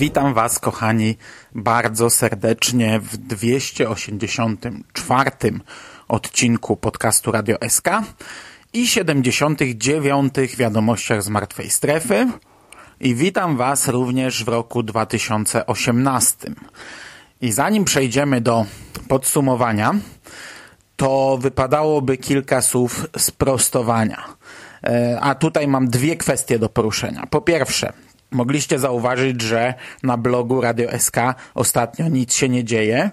Witam Was, kochani, bardzo serdecznie w 284 odcinku podcastu Radio SK i 79 wiadomościach z martwej strefy. I witam Was również w roku 2018. I zanim przejdziemy do podsumowania, to wypadałoby kilka słów sprostowania. E, a tutaj mam dwie kwestie do poruszenia. Po pierwsze, Mogliście zauważyć, że na blogu Radio SK ostatnio nic się nie dzieje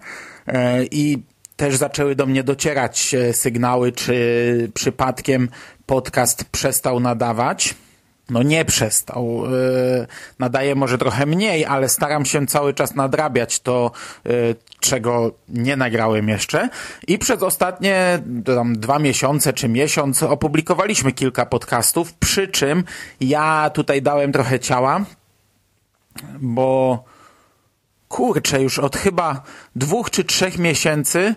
e, i też zaczęły do mnie docierać e, sygnały, czy przypadkiem podcast przestał nadawać. No nie przestał. E, nadaje może trochę mniej, ale staram się cały czas nadrabiać to, czego nie nagrałem jeszcze. I przez ostatnie tam, dwa miesiące czy miesiąc opublikowaliśmy kilka podcastów, przy czym ja tutaj dałem trochę ciała, bo kurczę, już od chyba dwóch czy trzech miesięcy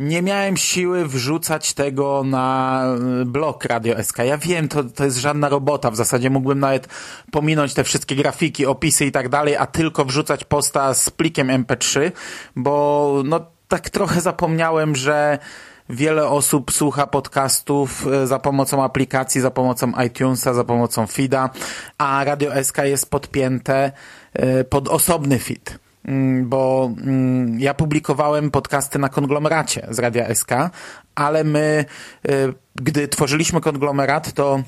nie miałem siły wrzucać tego na blog Radio SK. Ja wiem, to, to jest żadna robota. W zasadzie mógłbym nawet pominąć te wszystkie grafiki, opisy i tak dalej, a tylko wrzucać posta z plikiem MP3, bo no tak trochę zapomniałem, że wiele osób słucha podcastów e, za pomocą aplikacji, za pomocą iTunesa, za pomocą feeda, a Radio SK jest podpięte e, pod osobny feed bo mm, ja publikowałem podcasty na konglomeracie z Radia SK, ale my, e, gdy tworzyliśmy konglomerat, to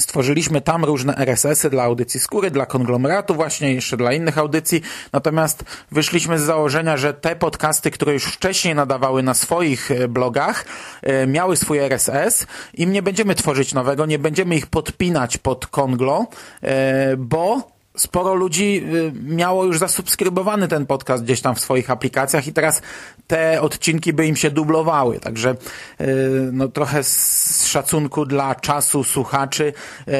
Stworzyliśmy tam różne RSS-y dla audycji skóry, dla konglomeratu właśnie, jeszcze dla innych audycji. Natomiast wyszliśmy z założenia, że te podcasty, które już wcześniej nadawały na swoich e, blogach, e, miały swój RSS i nie będziemy tworzyć nowego, nie będziemy ich podpinać pod Konglo, bo sporo ludzi y, miało już zasubskrybowany ten podcast gdzieś tam w swoich aplikacjach i teraz te odcinki by im się dublowały. Także y, no trochę z szacunku dla czasu słuchaczy y,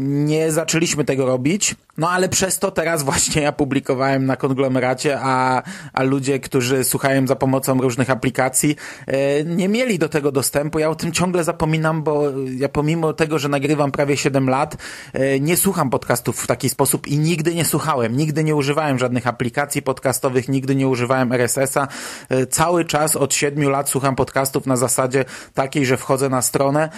nie zaczęliśmy tego robić. No ale przez to teraz właśnie ja publikowałem na konglomeracie, a, a ludzie, którzy słuchają za pomocą różnych aplikacji, e, nie mieli do tego dostępu. Ja o tym ciągle zapominam, bo ja pomimo tego, że nagrywam prawie 7 lat, e, nie słucham podcastów w taki sposób i nigdy nie słuchałem. Nigdy nie używałem żadnych aplikacji podcastowych, nigdy nie używałem RSS-a. E, cały czas od 7 lat słucham podcastów na zasadzie takiej, że wchodzę na stronę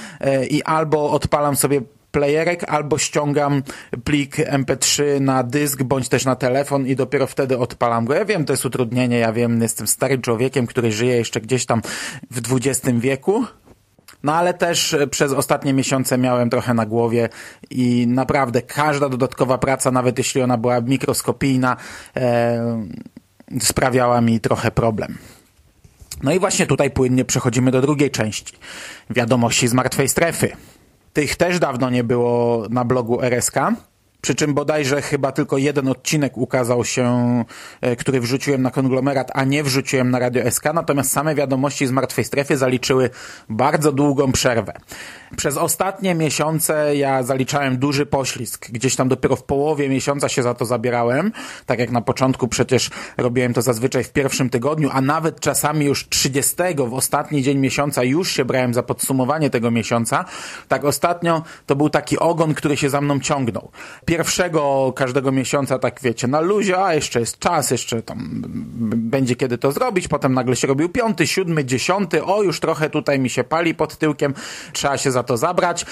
i albo odpalam sobie playerek, albo ściągam plik MP3 na dysk, bądź też na telefon i dopiero wtedy odpalam go. Ja wiem, to jest utrudnienie, ja wiem, jestem starym człowiekiem, który żyje jeszcze gdzieś tam w XX wieku, no ale też przez ostatnie miesiące miałem trochę na głowie i naprawdę każda dodatkowa praca, nawet jeśli ona była mikroskopijna, e, sprawiała mi trochę problem. No i właśnie tutaj płynnie przechodzimy do drugiej części. Wiadomości z martwej strefy. Tych też dawno nie było na blogu RSK. Przy czym bodajże chyba tylko jeden odcinek ukazał się, e, który wrzuciłem na konglomerat, a nie wrzuciłem na Radio SK, natomiast same wiadomości z martwej strefy zaliczyły bardzo długą przerwę. Przez ostatnie miesiące ja zaliczałem duży poślizg. Gdzieś tam dopiero w połowie miesiąca się za to zabierałem. Tak jak na początku przecież robiłem to zazwyczaj w pierwszym tygodniu, a nawet czasami już 30 w ostatni dzień miesiąca już się brałem za podsumowanie tego miesiąca. Tak ostatnio to był taki ogon, który się za mną ciągnął. Pierwszego każdego miesiąca tak wiecie, na luzie, a jeszcze jest czas, jeszcze tam będzie kiedy to zrobić. Potem nagle się robił piąty, siódmy, dziesiąty. O, już trochę tutaj mi się pali pod tyłkiem. Trzeba się za to zabrać.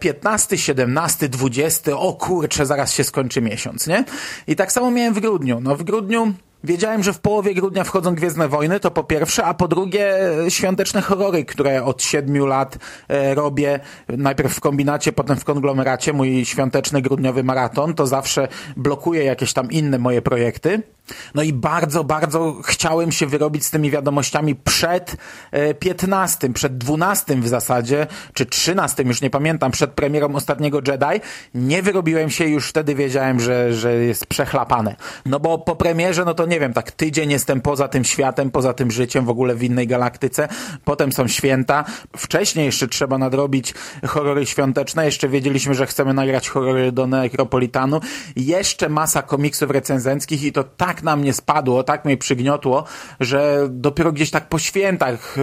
15, 17, 20, o kurczę, zaraz się skończy miesiąc, nie? I tak samo miałem w grudniu. No w grudniu Wiedziałem, że w połowie grudnia wchodzą Gwiezdne Wojny, to po pierwsze, a po drugie e, świąteczne horrory, które od siedmiu lat e, robię, najpierw w kombinacie, potem w konglomeracie, mój świąteczny grudniowy maraton, to zawsze blokuje jakieś tam inne moje projekty. No i bardzo, bardzo chciałem się wyrobić z tymi wiadomościami przed e, 15, przed 12 w zasadzie, czy 13, już nie pamiętam, przed premierą ostatniego Jedi. Nie wyrobiłem się, już wtedy wiedziałem, że, że jest przechlapane. No bo po premierze, no to nie wiem, tak tydzień jestem poza tym światem, poza tym życiem, w ogóle w innej galaktyce. Potem są święta. Wcześniej jeszcze trzeba nadrobić horrory świąteczne. Jeszcze wiedzieliśmy, że chcemy nagrać horrory do Necropolitanu. Jeszcze masa komiksów recenzenckich i to tak na mnie spadło, tak mnie przygniotło, że dopiero gdzieś tak po świętach,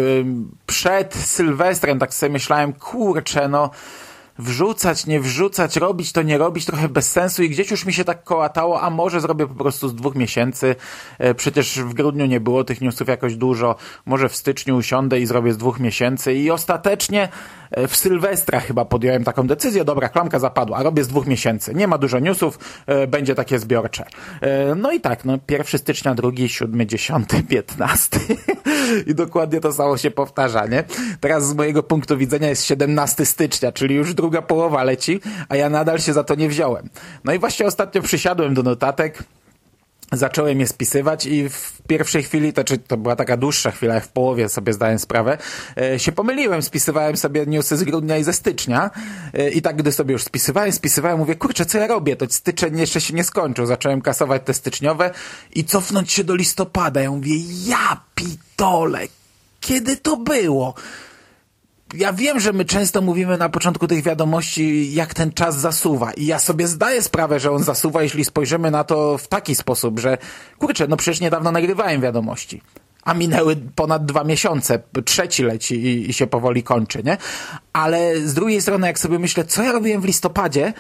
przed Sylwestrem, tak sobie myślałem, kurczę, no wrzucać, nie wrzucać, robić to, nie robić, trochę bez sensu i gdzieś już mi się tak kołatało, a może zrobię po prostu z dwóch miesięcy. Przecież w grudniu nie było tych newsów jakoś dużo, może w styczniu usiądę i zrobię z dwóch miesięcy i ostatecznie w Sylwestra chyba podjąłem taką decyzję, dobra, klamka zapadła, robię z dwóch miesięcy. Nie ma dużo newsów, będzie takie zbiorcze. No i tak, no 1 stycznia, 2, 7, 10, 15 i dokładnie to samo się powtarza, nie? Teraz z mojego punktu widzenia jest 17 stycznia, czyli już druga połowa leci, a ja nadal się za to nie wziąłem. No i właśnie ostatnio przysiadłem do notatek, zacząłem je spisywać i w pierwszej chwili, to, czy to była taka dłuższa chwila, w połowie sobie zdałem sprawę, e, się pomyliłem, spisywałem sobie newsy z grudnia i ze stycznia. E, i tak gdy sobie już spisywałem, spisywałem, mówię, kurczę, co ja robię, to styczeń jeszcze się nie skończył, zacząłem kasować te styczniowe i cofnąć się do listopada, ja mówię, ja pitole, kiedy to było? Ja wiem, że my często mówimy na początku tych wiadomości, jak ten czas zasuwa. I ja sobie zdaję sprawę, że on zasuwa, jeśli spojrzymy na to w taki sposób, że kurczę, no przecież niedawno nagrywałem wiadomości, a minęły ponad dwa miesiące, trzeci leci i, i się powoli kończy, nie? Ale z drugiej strony, jak sobie myślę, co ja robiłem w listopadzie,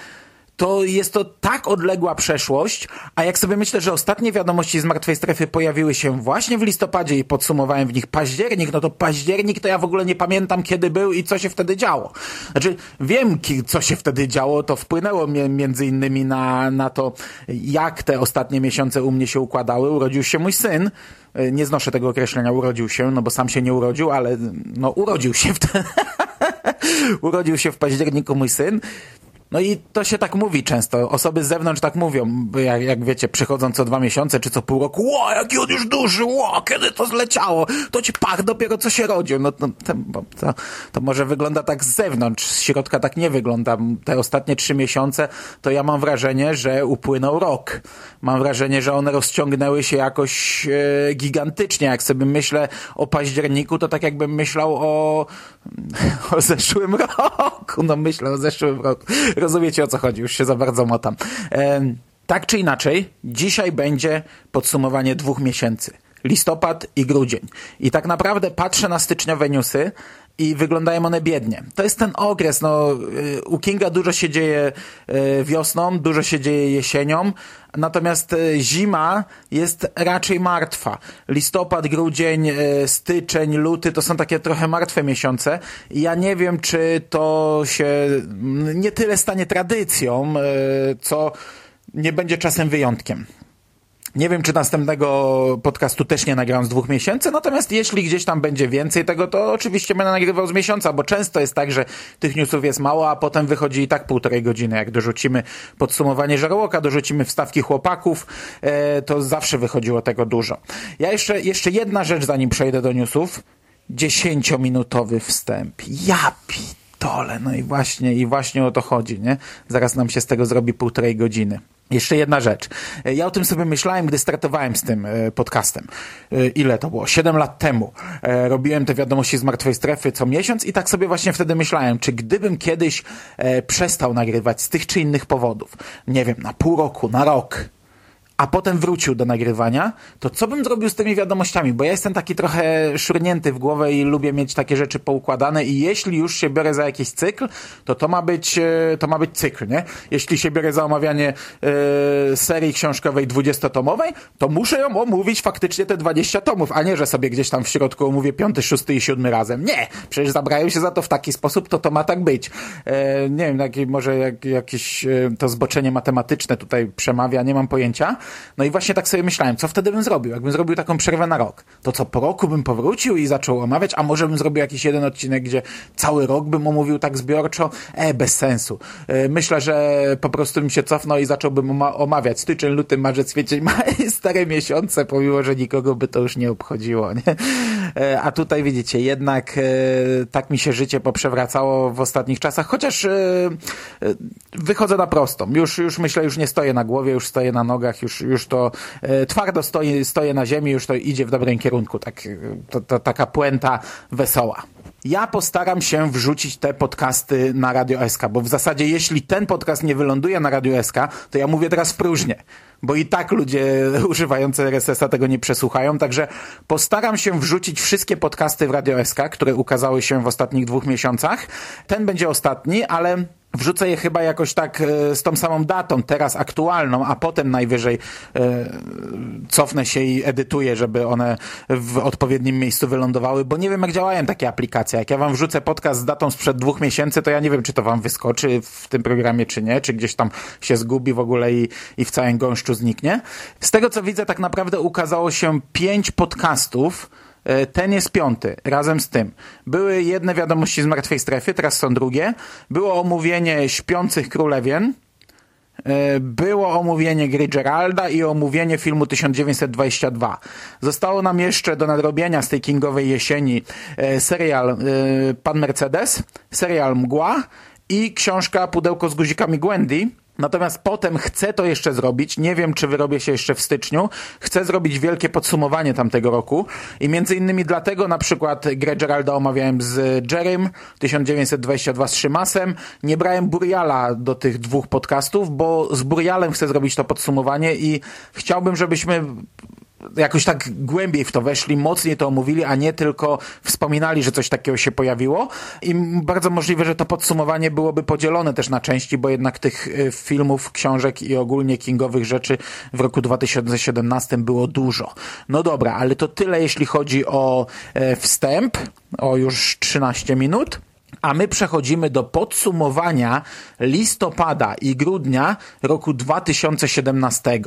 to jest to tak odległa przeszłość, a jak sobie myślę, że ostatnie wiadomości z Martwej Strefy pojawiły się właśnie w listopadzie i podsumowałem w nich październik, no to październik to ja w ogóle nie pamiętam kiedy był i co się wtedy działo. Znaczy wiem co się wtedy działo, to wpłynęło między innymi na, na to, jak te ostatnie miesiące u mnie się układały. Urodził się mój syn, nie znoszę tego określenia urodził się, no bo sam się nie urodził, ale no urodził się w urodził się w październiku mój syn. No i to się tak mówi często. Osoby z zewnątrz tak mówią, jak, jak wiecie, przychodzą co dwa miesiące czy co pół roku. Ło, jaki on już duży, ło, kiedy to zleciało? To ci pach dopiero co się rodził. No to, to, to może wygląda tak z zewnątrz, z środka tak nie wygląda. Te ostatnie trzy miesiące to ja mam wrażenie, że upłynął rok. Mam wrażenie, że one rozciągnęły się jakoś e, gigantycznie. Jak sobie myślę o październiku, to tak jakbym myślał o, o zeszłym roku. No myślę o zeszłym roku rozumiecie o co chodzi, już się za bardzo motam. Tak czy inaczej, dzisiaj będzie podsumowanie dwóch miesięcy. Listopad i grudzień. I tak naprawdę patrzę na styczniowe newsy i wyglądają one biednie. To jest ten okres, no, u Kinga dużo się dzieje wiosną, dużo się dzieje jesienią, natomiast zima jest raczej martwa. Listopad, grudzień, styczeń, luty to są takie trochę martwe miesiące i ja nie wiem, czy to się nie tyle stanie tradycją, co nie będzie czasem wyjątkiem. Nie wiem, czy następnego podcastu też nie nagram z dwóch miesięcy, natomiast jeśli gdzieś tam będzie więcej tego, to oczywiście będę nagrywał z miesiąca, bo często jest tak, że tych newsów jest mało, a potem wychodzi i tak półtorej godziny. Jak dorzucimy podsumowanie żarłoka, dorzucimy wstawki chłopaków, e, to zawsze wychodziło tego dużo. Ja jeszcze, jeszcze jedna rzecz, zanim przejdę do newsów. Dziesięciominutowy wstęp. Ja pitole. No i właśnie, i właśnie o to chodzi, nie? Zaraz nam się z tego zrobi półtorej godziny. Jeszcze jedna rzecz. Ja o tym sobie myślałem, gdy startowałem z tym podcastem. Ile to było? Siedem lat temu. Robiłem te wiadomości z martwej strefy co miesiąc i tak sobie właśnie wtedy myślałem, czy gdybym kiedyś przestał nagrywać z tych czy innych powodów, nie wiem, na pół roku, na rok, a potem wrócił do nagrywania, to co bym zrobił z tymi wiadomościami? Bo ja jestem taki trochę szurnięty w głowę i lubię mieć takie rzeczy poukładane i jeśli już się biorę za jakiś cykl, to to ma być, to ma być cykl, nie? Jeśli się biorę za omawianie e, serii książkowej dwudziestotomowej, to muszę ją omówić faktycznie te 20 tomów, a nie, że sobie gdzieś tam w środku omówię piąty, szósty i siódmy razem. Nie! Przecież zabrałem się za to w taki sposób, to to ma tak być. E, nie wiem, może jak, jakieś e, to zboczenie matematyczne tutaj przemawia, nie mam pojęcia, No i właśnie tak sobie myślałem, co wtedy bym zrobił? Jakbym zrobił taką przerwę na rok, to co po roku bym powrócił i zaczął omawiać, a może bym zrobił jakiś jeden odcinek, gdzie cały rok bym omówił tak zbiorczo? E, bez sensu. E, myślę, że po prostu bym się cofnął i zacząłbym omawiać styczeń, luty, marzec, kwiecień, maj, stare miesiące, pomimo, że nikogo by to już nie obchodziło, nie? E, a tutaj widzicie, jednak e, tak mi się życie poprzewracało w ostatnich czasach, chociaż wychodzę na prostą. Już, już myślę, już nie stoję na głowie, już stoję na nogach, już, już to twardo stoję, stoję na ziemi, już to idzie w dobrym kierunku. Tak, to, to taka puenta wesoła. Ja postaram się wrzucić te podcasty na Radio SK, bo w zasadzie jeśli ten podcast nie wyląduje na Radio SK, to ja mówię teraz w próżnię, bo i tak ludzie używający RSS-a tego nie przesłuchają, także postaram się wrzucić wszystkie podcasty w Radio SK, które ukazały się w ostatnich dwóch miesiącach. Ten będzie ostatni, ale wrzucę je chyba jakoś tak e, z tą samą datą, teraz aktualną, a potem najwyżej e, cofnę się i edytuję, żeby one w odpowiednim miejscu wylądowały, bo nie wiem jak działają takie aplikacje. Jak ja wam wrzucę podcast z datą sprzed dwóch miesięcy, to ja nie wiem, czy to wam wyskoczy w tym programie, czy nie, czy gdzieś tam się zgubi w ogóle i, i w całym gąszczu zniknie. Z tego co widzę, tak naprawdę ukazało się pięć podcastów, ten jest piąty, razem z tym. Były jedne wiadomości z martwej strefy, teraz są drugie. Było omówienie śpiących królewien, e, było omówienie gry Geralda i omówienie filmu 1922. Zostało nam jeszcze do nadrobienia z tej kingowej jesieni e, serial Pan Mercedes, serial Mgła i książka Pudełko z guzikami Gwendy, Natomiast potem chcę to jeszcze zrobić, nie wiem czy wyrobię się jeszcze w styczniu, chcę zrobić wielkie podsumowanie tamtego roku. I między innymi dlatego na przykład grę Geralda omawiałem z Jerem 1922 z Szymasem, nie brałem Buriala do tych dwóch podcastów, bo z Burialem chcę zrobić to podsumowanie i chciałbym, żebyśmy jakoś tak głębiej w to weszli, mocniej to omówili, a nie tylko wspominali, że coś takiego się pojawiło. I bardzo możliwe, że to podsumowanie byłoby podzielone też na części, bo jednak tych y, filmów, książek i ogólnie kingowych rzeczy w roku 2017 było dużo. No dobra, ale to tyle, jeśli chodzi o e, wstęp, o już 13 minut. A my przechodzimy do podsumowania listopada i grudnia roku 2017.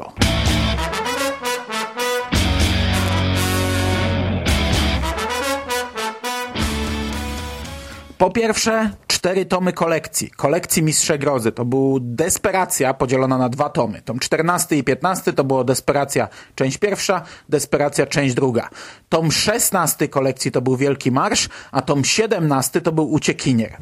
Po pierwsze, cztery tomy kolekcji. Kolekcji Mistrze Grozy. To był Desperacja podzielona na dwa tomy. Tom 14 i 15 to było Desperacja część pierwsza, Desperacja część druga. Tom 16 kolekcji to był Wielki Marsz, a tom 17 to był Uciekinier.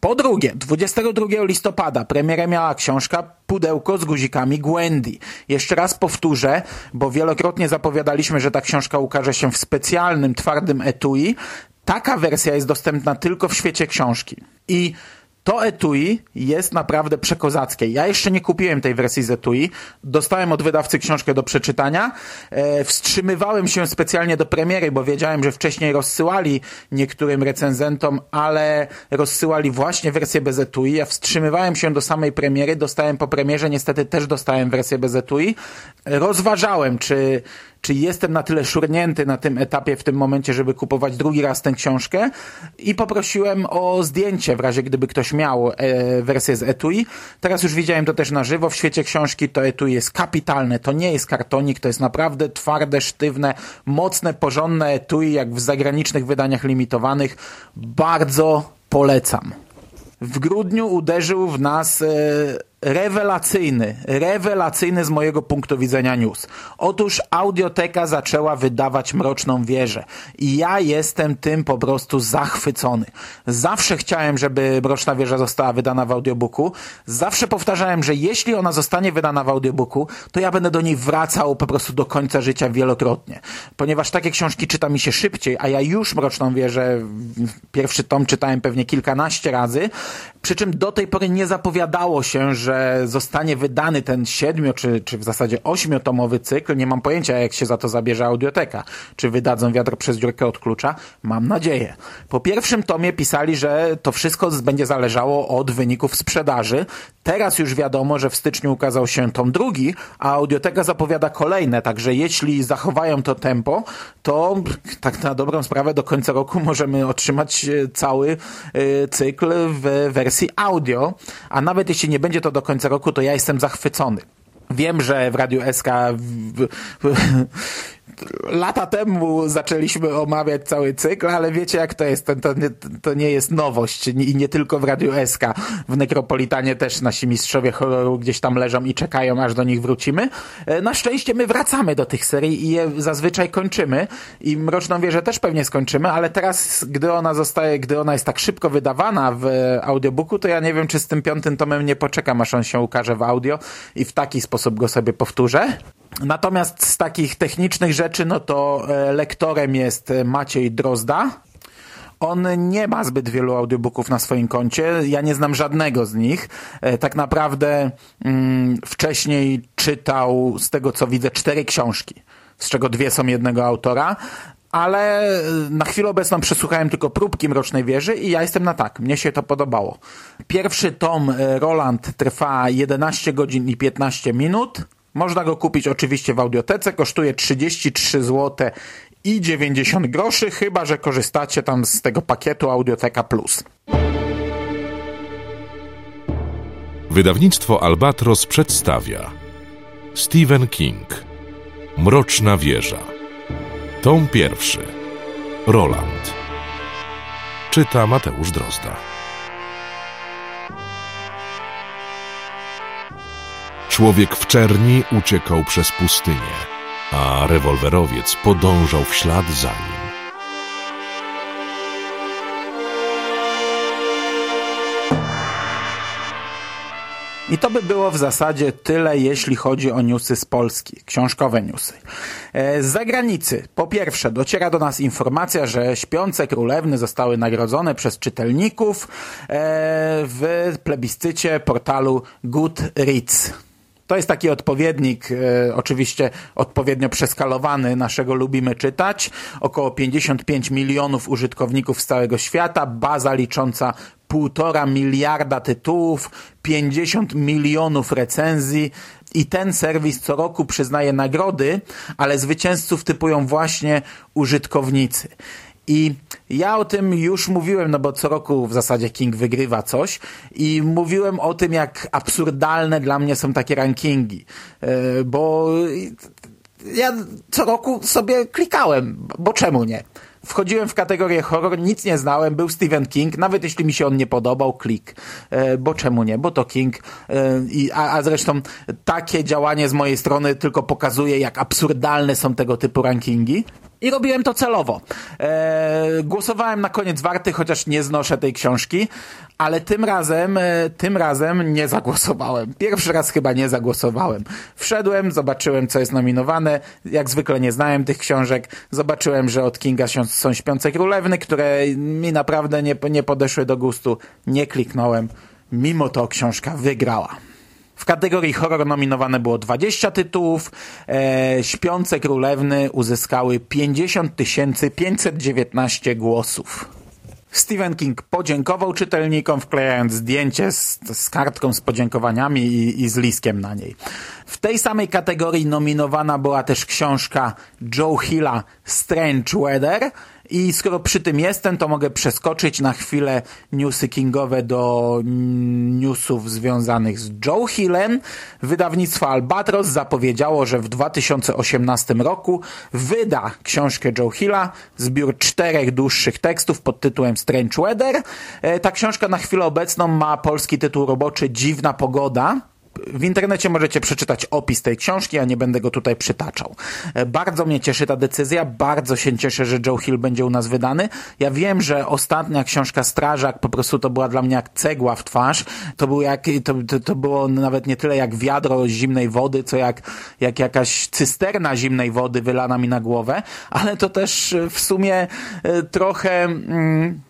Po drugie, 22 listopada premierę miała książka Pudełko z guzikami Gwendy. Jeszcze raz powtórzę, bo wielokrotnie zapowiadaliśmy, że ta książka ukaże się w specjalnym, twardym etui. Taka wersja jest dostępna tylko w świecie książki. I to etui jest naprawdę przekozackie. Ja jeszcze nie kupiłem tej wersji z etui. Dostałem od wydawcy książkę do przeczytania. E, wstrzymywałem się specjalnie do premiery, bo wiedziałem, że wcześniej rozsyłali niektórym recenzentom, ale rozsyłali właśnie wersję bez etui. Ja wstrzymywałem się do samej premiery, dostałem po premierze, niestety też dostałem wersję bez etui. Rozważałem, czy czy jestem na tyle szurnięty na tym etapie w tym momencie, żeby kupować drugi raz tę książkę i poprosiłem o zdjęcie w razie gdyby ktoś miał e, wersję z etui. Teraz już widziałem to też na żywo w świecie książki, to etui jest kapitalne, to nie jest kartonik, to jest naprawdę twarde, sztywne, mocne, porządne etui, jak w zagranicznych wydaniach limitowanych. Bardzo polecam. W grudniu uderzył w nas e, rewelacyjny, rewelacyjny z mojego punktu widzenia news. Otóż audioteka zaczęła wydawać Mroczną Wieżę i ja jestem tym po prostu zachwycony. Zawsze chciałem, żeby Mroczna Wieża została wydana w audiobooku. Zawsze powtarzałem, że jeśli ona zostanie wydana w audiobooku, to ja będę do niej wracał po prostu do końca życia wielokrotnie. Ponieważ takie książki czyta mi się szybciej, a ja już Mroczną Wieżę, pierwszy tom czytałem pewnie kilkanaście razy, przy czym do tej pory nie zapowiadało się, że zostanie wydany ten siedmiu, czy, czy w zasadzie ośmiotomowy cykl. Nie mam pojęcia, jak się za to zabierze audioteka. Czy wydadzą wiatr przez dziurkę od klucza? Mam nadzieję. Po pierwszym tomie pisali, że to wszystko będzie zależało od wyników sprzedaży. Teraz już wiadomo, że w styczniu ukazał się tom drugi, a audioteka zapowiada kolejne, także jeśli zachowają to tempo, to tak na dobrą sprawę do końca roku możemy otrzymać e, cały e, cykl w wersji audio, a nawet jeśli nie będzie to do końca roku, to ja jestem zachwycony. Wiem, że w Radiu SK w, w, lata temu zaczęliśmy omawiać cały cykl, ale wiecie jak to jest, to, to, nie, to nie jest nowość i nie tylko w Radiu SK. W Nekropolitanie też nasi mistrzowie horroru gdzieś tam leżą i czekają, aż do nich wrócimy. E, na szczęście my wracamy do tych serii i je zazwyczaj kończymy i Mroczną Wieżę też pewnie skończymy, ale teraz, gdy ona zostaje, gdy ona jest tak szybko wydawana w audiobooku, to ja nie wiem, czy z tym piątym tomem nie poczekam, aż on się ukaże w audio i w taki sposób go sobie powtórzę. Natomiast z takich technicznych rzeczy, no to e, lektorem jest Maciej Drozda. On nie ma zbyt wielu audiobooków na swoim koncie. Ja nie znam żadnego z nich. E, tak naprawdę mm, wcześniej czytał, z tego co widzę, cztery książki, z czego dwie są jednego autora. Ale e, na chwilę obecną przesłuchałem tylko próbki Mrocznej Wieży i ja jestem na tak. Mnie się to podobało. Pierwszy tom Roland trwa 11 godzin i 15 minut. Można go kupić oczywiście w audiotece, kosztuje 33 zł i 90 groszy, chyba że korzystacie tam z tego pakietu Audioteka Plus. Wydawnictwo Albatros przedstawia Stephen King Mroczna wieża. Tom pierwszy Roland. Czyta Mateusz Drozda Człowiek w czerni uciekał przez pustynię, a rewolwerowiec podążał w ślad za nim. I to by było w zasadzie tyle, jeśli chodzi o newsy z Polski, książkowe newsy. E, z zagranicy, po pierwsze, dociera do nas informacja, że śpiące królewny zostały nagrodzone przez czytelników e, w plebiscycie portalu Goodreads. To jest taki odpowiednik, e, oczywiście odpowiednio przeskalowany naszego Lubimy Czytać. Około 55 milionów użytkowników z całego świata, baza licząca półtora miliarda tytułów, 50 milionów recenzji i ten serwis co roku przyznaje nagrody, ale zwycięzców typują właśnie użytkownicy. I ja o tym już mówiłem, no bo co roku w zasadzie King wygrywa coś i mówiłem o tym, jak absurdalne dla mnie są takie rankingi, e, bo ja co roku sobie klikałem, bo czemu nie? Wchodziłem w kategorię horror, nic nie znałem, był Stephen King, nawet jeśli mi się on nie podobał, klik. E, bo czemu nie? Bo to King. E, a, a zresztą takie działanie z mojej strony tylko pokazuje, jak absurdalne są tego typu rankingi. I robiłem to celowo. E, głosowałem na koniec warty, chociaż nie znoszę tej książki, ale tym razem, e, tym razem nie zagłosowałem. Pierwszy raz chyba nie zagłosowałem. Wszedłem, zobaczyłem, co jest nominowane. Jak zwykle nie znałem tych książek. Zobaczyłem, że od Kinga są Śpiące Królewny, które mi naprawdę nie, nie podeszły do gustu. Nie kliknąłem. Mimo to książka wygrała. W kategorii horror nominowane było 20 tytułów. E, Śpiące Królewny uzyskały 50 519 głosów. Stephen King podziękował czytelnikom, wklejając zdjęcie z, z kartką z podziękowaniami i, i z liskiem na niej. W tej samej kategorii nominowana była też książka Joe Hilla Strange Weather, i skoro przy tym jestem, to mogę przeskoczyć na chwilę newsy kingowe do newsów związanych z Joe Hillem. Wydawnictwo Albatros zapowiedziało, że w 2018 roku wyda książkę Joe Hilla, zbiór czterech dłuższych tekstów pod tytułem Strange Weather. E, ta książka na chwilę obecną ma polski tytuł roboczy Dziwna Pogoda w internecie możecie przeczytać opis tej książki, ja nie będę go tutaj przytaczał. E, bardzo mnie cieszy ta decyzja, bardzo się cieszę, że Joe Hill będzie u nas wydany. Ja wiem, że ostatnia książka Strażak po prostu to była dla mnie jak cegła w twarz. To, był jak, to, to, to było nawet nie tyle jak wiadro zimnej wody, co jak, jak jakaś cysterna zimnej wody wylana mi na głowę, ale to też w sumie e, trochę... Mm,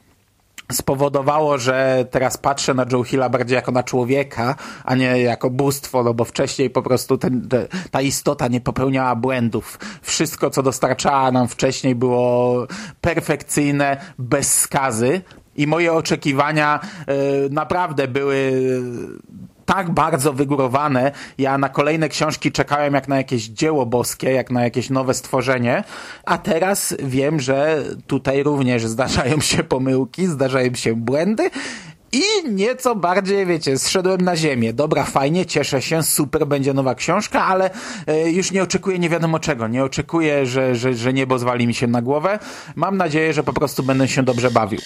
spowodowało, że teraz patrzę na Joe Hilla bardziej jako na człowieka, a nie jako bóstwo, no bo wcześniej po prostu ten, te, ta istota nie popełniała błędów. Wszystko, co dostarczała nam wcześniej było perfekcyjne, bez skazy i moje oczekiwania y, naprawdę były tak bardzo wygórowane. Ja na kolejne książki czekałem jak na jakieś dzieło boskie, jak na jakieś nowe stworzenie, a teraz wiem, że tutaj również zdarzają się pomyłki, zdarzają się błędy I nieco bardziej, wiecie, zszedłem na ziemię. Dobra, fajnie, cieszę się, super, będzie nowa książka, ale e, już nie oczekuję nie wiadomo czego. Nie oczekuję, że, że, że niebo zwali mi się na głowę. Mam nadzieję, że po prostu będę się dobrze bawił.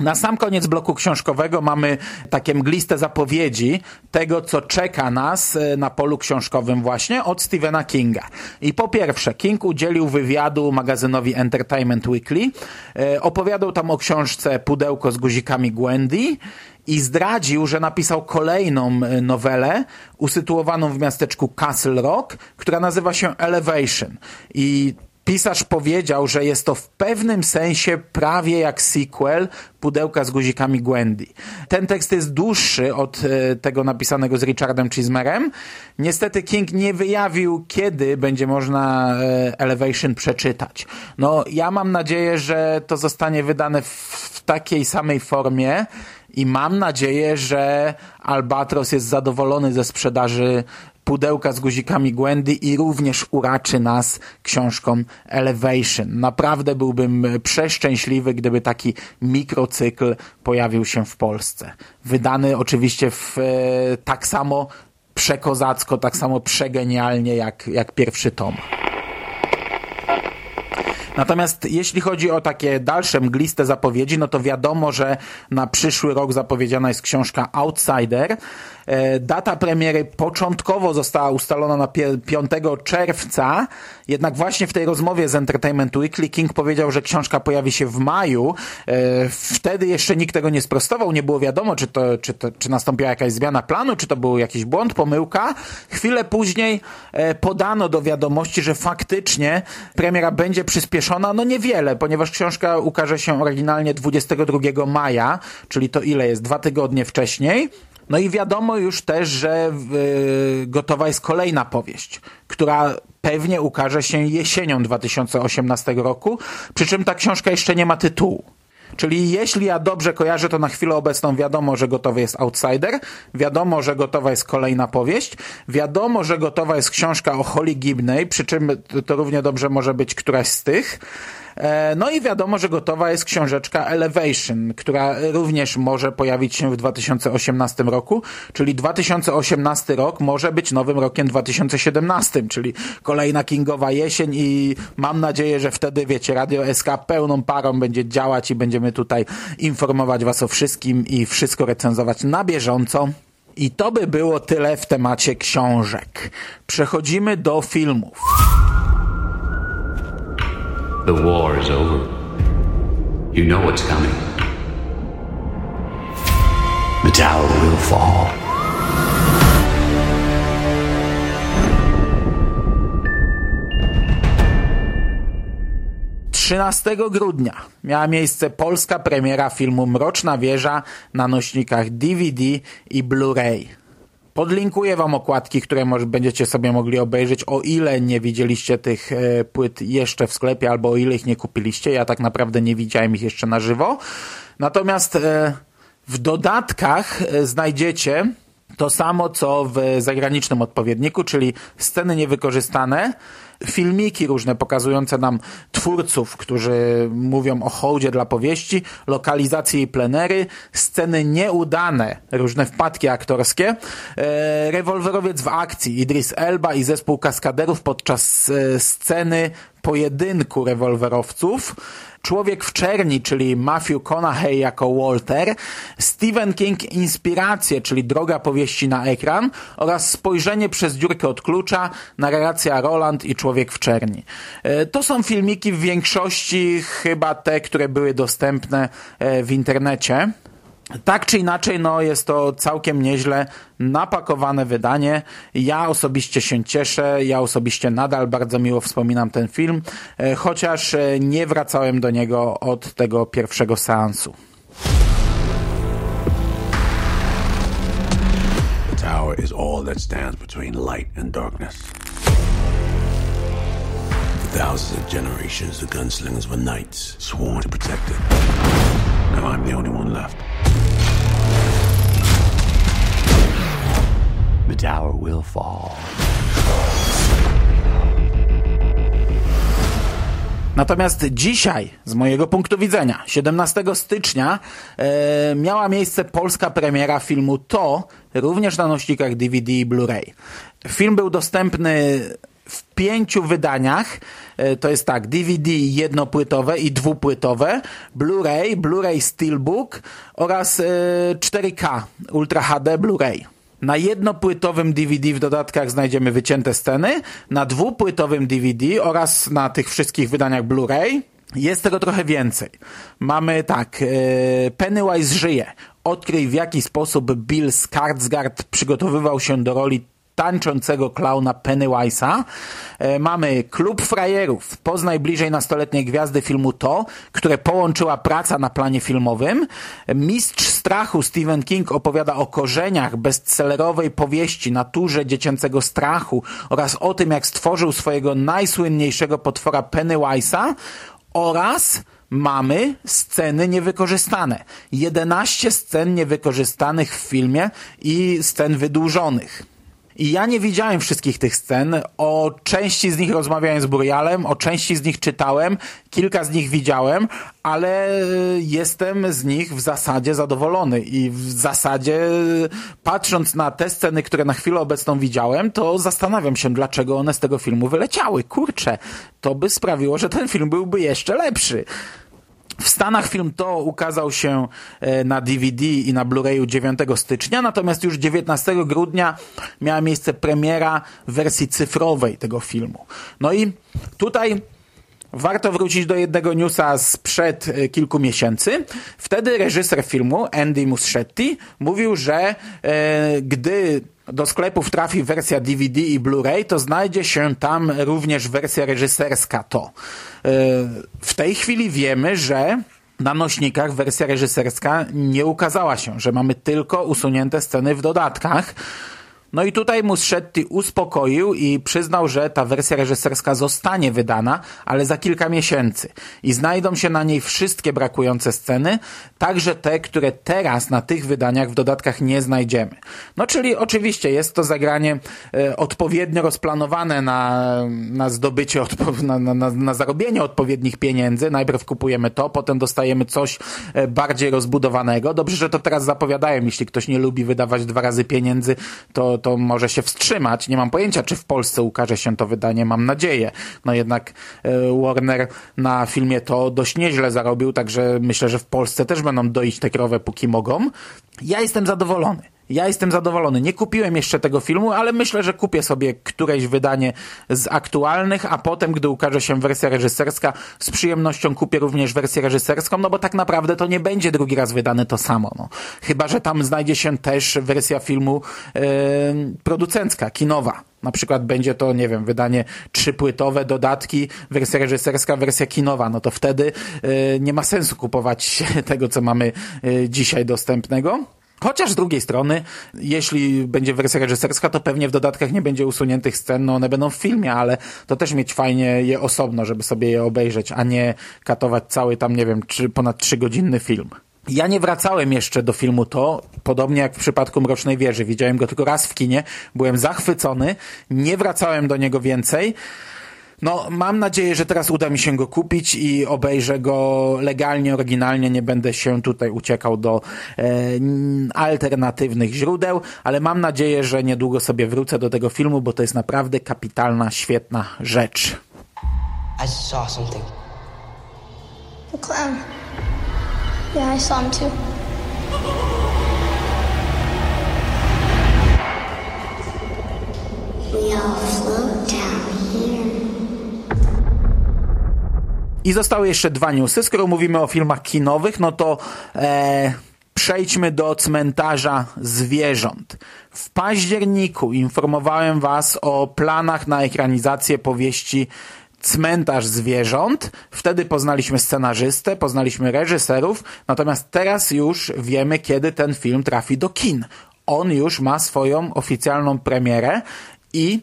Na sam koniec bloku książkowego mamy takie mgliste zapowiedzi tego, co czeka nas e, na polu książkowym właśnie od Stephena Kinga. I po pierwsze, King udzielił wywiadu magazynowi Entertainment Weekly. E, opowiadał tam o książce Pudełko z guzikami Gwendy i zdradził, że napisał kolejną e, nowelę usytuowaną w miasteczku Castle Rock, która nazywa się Elevation. I Pisarz powiedział, że jest to w pewnym sensie prawie jak sequel Pudełka z guzikami Gwendy. Ten tekst jest dłuższy od e, tego napisanego z Richardem Chismerem. Niestety King nie wyjawił, kiedy będzie można e, Elevation przeczytać. No, ja mam nadzieję, że to zostanie wydane w takiej samej formie, i mam nadzieję, że Albatros jest zadowolony ze sprzedaży pudełka z guzikami Gwendy i również uraczy nas książką Elevation. Naprawdę byłbym przeszczęśliwy, gdyby taki mikrocykl pojawił się w Polsce. Wydany oczywiście w, e, tak samo przekozacko, tak samo przegenialnie jak, jak pierwszy tom. Natomiast jeśli chodzi o takie dalsze mgliste zapowiedzi, no to wiadomo, że na przyszły rok zapowiedziana jest książka Outsider. E, data premiery początkowo została ustalona na 5 czerwca, jednak właśnie w tej rozmowie z Entertainment Weekly King powiedział, że książka pojawi się w maju. E, wtedy jeszcze nikt tego nie sprostował, nie było wiadomo, czy, to, czy, to, czy nastąpiła jakaś zmiana planu, czy to był jakiś błąd, pomyłka. Chwilę później e, podano do wiadomości, że faktycznie premiera będzie przyspieszona, no niewiele, ponieważ książka ukaże się oryginalnie 22 maja, czyli to ile jest? Dwa tygodnie wcześniej. No i wiadomo już też, że yy, gotowa jest kolejna powieść, która pewnie ukaże się jesienią 2018 roku, przy czym ta książka jeszcze nie ma tytułu. Czyli jeśli ja dobrze kojarzę, to na chwilę obecną wiadomo, że gotowy jest Outsider, wiadomo, że gotowa jest kolejna powieść, wiadomo, że gotowa jest książka o Holly Gibney, przy czym to równie dobrze może być któraś z tych. E, no i wiadomo, że gotowa jest książeczka Elevation, która również może pojawić się w 2018 roku, czyli 2018 rok może być nowym rokiem 2017, czyli kolejna Kingowa jesień i mam nadzieję, że wtedy, wiecie, Radio SK pełną parą będzie działać i będziemy tutaj informować Was o wszystkim i wszystko recenzować na bieżąco. I to by było tyle w temacie książek. Przechodzimy do filmów. The war is over. You know what's coming. The tower will fall. Trzynastego grudnia miała miejsce polska premiera filmu Mroczna Wieża na nośnikach DVD i Blu-ray. Podlinkuję wam okładki, które może będziecie sobie mogli obejrzeć, o ile nie widzieliście tych e, płyt jeszcze w sklepie, albo o ile ich nie kupiliście. Ja tak naprawdę nie widziałem ich jeszcze na żywo. Natomiast e, w dodatkach e, znajdziecie to samo, co w zagranicznym odpowiedniku, czyli sceny niewykorzystane, filmiki różne pokazujące nam twórców, którzy mówią o hołdzie dla powieści, lokalizacje i plenery, sceny nieudane, różne wpadki aktorskie, e, rewolwerowiec w akcji, Idris Elba i zespół kaskaderów podczas e, sceny pojedynku rewolwerowców, Człowiek w czerni, czyli Matthew Conaughey jako Walter, Stephen King Inspiracje, czyli Droga powieści na ekran oraz Spojrzenie przez dziurkę od klucza, narracja Roland i Człowiek w czerni. E, to są filmiki w większości chyba te, które były dostępne e, w internecie. Tak czy inaczej, no jest to całkiem nieźle napakowane wydanie. Ja osobiście się cieszę, ja osobiście nadal bardzo miło wspominam ten film, e, chociaż e, nie wracałem do niego od tego pierwszego seansu. The tower is all that stands between light and darkness. For thousands of generations, the gunslingers were knights, sworn to protect it. Now I'm the only one left. The tower will fall. Natomiast dzisiaj, z mojego punktu widzenia, 17 stycznia e, miała miejsce polska premiera filmu To, również na nośnikach DVD i Blu-ray. Film był dostępny w pięciu wydaniach. E, to jest tak, DVD jednopłytowe i dwupłytowe, Blu-ray, Blu-ray Steelbook oraz 4K Ultra HD Blu-ray. Na jednopłytowym DVD w dodatkach znajdziemy wycięte sceny, na dwupłytowym DVD oraz na tych wszystkich wydaniach Blu-ray jest tego trochę więcej. Mamy tak, e, Pennywise żyje. Odkryj w jaki sposób Bill Skarsgård przygotowywał się do roli tańczącego klauna Pennywise'a. E, mamy Klub Frajerów. Poznaj bliżej nastoletniej gwiazdy filmu To, które połączyła praca na planie filmowym. Mistrz strachu Stephen King opowiada o korzeniach bestsellerowej powieści, naturze dziecięcego strachu oraz o tym, jak stworzył swojego najsłynniejszego potwora Pennywise'a oraz mamy sceny niewykorzystane. 11 scen niewykorzystanych w filmie i scen wydłużonych. I ja nie widziałem wszystkich tych scen. O części z nich rozmawiałem z Burialem, o części z nich czytałem, kilka z nich widziałem, ale jestem z nich w zasadzie zadowolony. I w zasadzie, patrząc na te sceny, które na chwilę obecną widziałem, to zastanawiam się, dlaczego one z tego filmu wyleciały. Kurczę, to by sprawiło, że ten film byłby jeszcze lepszy. W Stanach film to ukazał się e, na DVD i na Blu-rayu 9 stycznia, natomiast już 19 grudnia miała miejsce premiera wersji cyfrowej tego filmu. No i tutaj Warto wrócić do jednego newsa sprzed e, kilku miesięcy. Wtedy reżyser filmu, Andy Muschietti, mówił, że e, gdy do sklepów trafi wersja DVD i Blu-ray, to znajdzie się tam również wersja reżyserska to. E, w tej chwili wiemy, że na nośnikach wersja reżyserska nie ukazała się, że mamy tylko usunięte sceny w dodatkach. No i tutaj Muschetti uspokoił i przyznał, że ta wersja reżyserska zostanie wydana, ale za kilka miesięcy. I znajdą się na niej wszystkie brakujące sceny, także te, które teraz na tych wydaniach w dodatkach nie znajdziemy. No czyli oczywiście jest to zagranie e, odpowiednio rozplanowane na, na zdobycie, na, na, na, na zarobienie odpowiednich pieniędzy. Najpierw kupujemy to, potem dostajemy coś e, bardziej rozbudowanego. Dobrze, że to teraz zapowiadają. Jeśli ktoś nie lubi wydawać dwa razy pieniędzy, to to, może się wstrzymać. Nie mam pojęcia, czy w Polsce ukaże się to wydanie, mam nadzieję. No jednak e, Warner na filmie to dość nieźle zarobił, także myślę, że w Polsce też będą doić te krowy póki mogą. Ja jestem zadowolony. Ja jestem zadowolony. Nie kupiłem jeszcze tego filmu, ale myślę, że kupię sobie któreś wydanie z aktualnych, a potem, gdy ukaże się wersja reżyserska, z przyjemnością kupię również wersję reżyserską, no bo tak naprawdę to nie będzie drugi raz wydane to samo. No. Chyba, że tam znajdzie się też wersja filmu yy, producencka, kinowa. Na przykład będzie to, nie wiem, wydanie trzypłytowe, dodatki, wersja reżyserska, wersja kinowa. No to wtedy yy, nie ma sensu kupować tego, co mamy yy, dzisiaj dostępnego. Chociaż z drugiej strony, jeśli będzie wersja reżyserska, to pewnie w dodatkach nie będzie usuniętych scen, no one będą w filmie, ale to też mieć fajnie je osobno, żeby sobie je obejrzeć, a nie katować cały tam, nie wiem, czy ponad trzygodzinny film. Ja nie wracałem jeszcze do filmu to, podobnie jak w przypadku Mrocznej Wieży. Widziałem go tylko raz w kinie, byłem zachwycony, nie wracałem do niego więcej. No, mam nadzieję, że teraz uda mi się go kupić i obejrzę go legalnie, oryginalnie. Nie będę się tutaj uciekał do e, alternatywnych źródeł, ale mam nadzieję, że niedługo sobie wrócę do tego filmu, bo to jest naprawdę kapitalna, świetna rzecz. I saw something. The clown. Yeah, I saw him too. We all float I zostały jeszcze dwa newsy. Skoro mówimy o filmach kinowych, no to e, przejdźmy do cmentarza zwierząt. W październiku informowałem Was o planach na ekranizację powieści Cmentarz Zwierząt. Wtedy poznaliśmy scenarzystę, poznaliśmy reżyserów, natomiast teraz już wiemy, kiedy ten film trafi do kin. On już ma swoją oficjalną premierę i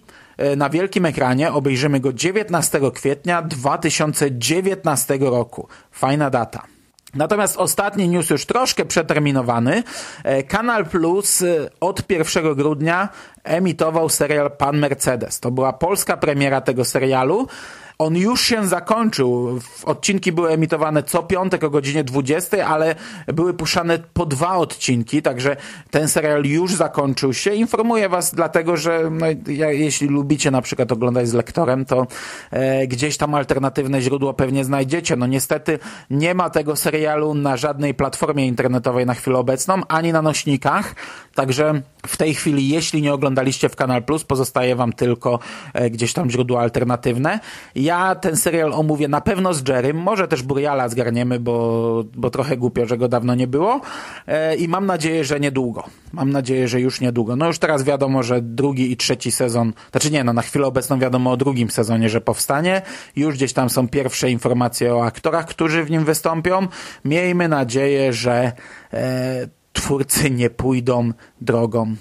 na wielkim ekranie. Obejrzymy go 19 kwietnia 2019 roku. Fajna data. Natomiast ostatni news już troszkę przeterminowany. E, Kanal Plus e, od 1 grudnia emitował serial Pan Mercedes. To była polska premiera tego serialu. On już się zakończył. Odcinki były emitowane co piątek o godzinie 20, ale były puszczane po dwa odcinki, także ten serial już zakończył się. Informuję was dlatego, że no, ja, jeśli lubicie na przykład oglądać z lektorem, to e, gdzieś tam alternatywne źródło pewnie znajdziecie. No niestety nie ma tego serialu na żadnej platformie internetowej na chwilę obecną, ani na nośnikach, także w tej chwili, jeśli nie oglądaliście w Kanal Plus, pozostaje wam tylko e, gdzieś tam źródło alternatywne. Ja ten serial omówię na pewno z Jerrym, może też Buriala zgarniemy, bo, bo trochę głupio, że go dawno nie było e, i mam nadzieję, że niedługo. Mam nadzieję, że już niedługo. No już teraz wiadomo, że drugi i trzeci sezon, znaczy nie, no na chwilę obecną wiadomo o drugim sezonie, że powstanie. Już gdzieś tam są pierwsze informacje o aktorach, którzy w nim wystąpią. Miejmy nadzieję, że e, twórcy nie pójdą drogą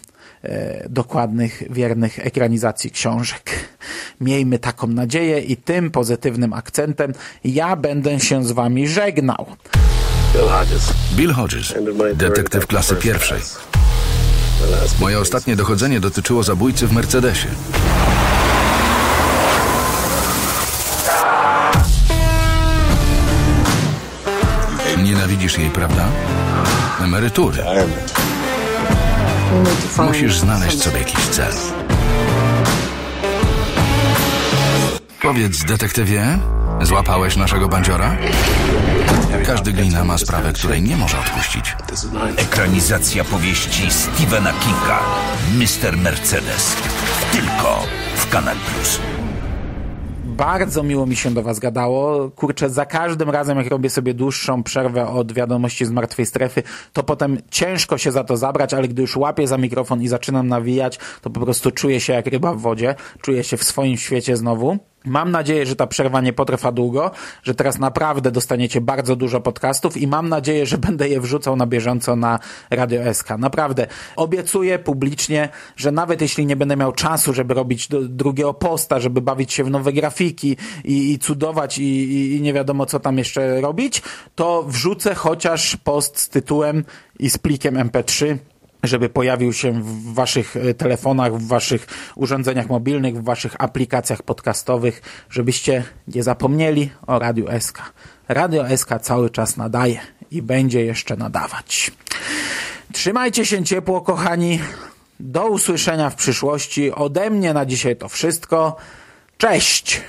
dokładnych, wiernych ekranizacji książek. Miejmy taką nadzieję i tym pozytywnym akcentem ja będę się z wami żegnał. Bill Hodges. Bill Hodges, detektyw klasy pierwszej. Moje ostatnie dochodzenie dotyczyło zabójcy w Mercedesie. Nienawidzisz jej, prawda? Emerytury. Musisz znaleźć sobie jakiś cel. Powiedz, detektywie, złapałeś naszego bandziora? Każdy glina ma sprawę, której nie może odpuścić. Ekranizacja powieści Stephena Kinga Mr. Mercedes. Tylko w Kanal Plus. Bardzo miło mi się do Was gadało. Kurczę, za każdym razem, jak robię sobie dłuższą przerwę od wiadomości z martwej strefy, to potem ciężko się za to zabrać, ale gdy już łapię za mikrofon i zaczynam nawijać, to po prostu czuję się jak ryba w wodzie. Czuję się w swoim świecie znowu. Mam nadzieję, że ta przerwa nie potrwa długo, że teraz naprawdę dostaniecie bardzo dużo podcastów i mam nadzieję, że będę je wrzucał na bieżąco na Radio SK. Naprawdę obiecuję publicznie, że nawet jeśli nie będę miał czasu, żeby robić drugiego posta, żeby bawić się w nowe grafiki i, i cudować i, i, i nie wiadomo co tam jeszcze robić, to wrzucę chociaż post z tytułem i z plikiem MP3 żeby pojawił się w waszych e, telefonach, w waszych urządzeniach mobilnych, w waszych aplikacjach podcastowych, żebyście nie zapomnieli o Radiu SK. Radio SK cały czas nadaje i będzie jeszcze nadawać. Trzymajcie się ciepło, kochani. Do usłyszenia w przyszłości. Ode mnie na dzisiaj to wszystko. Cześć!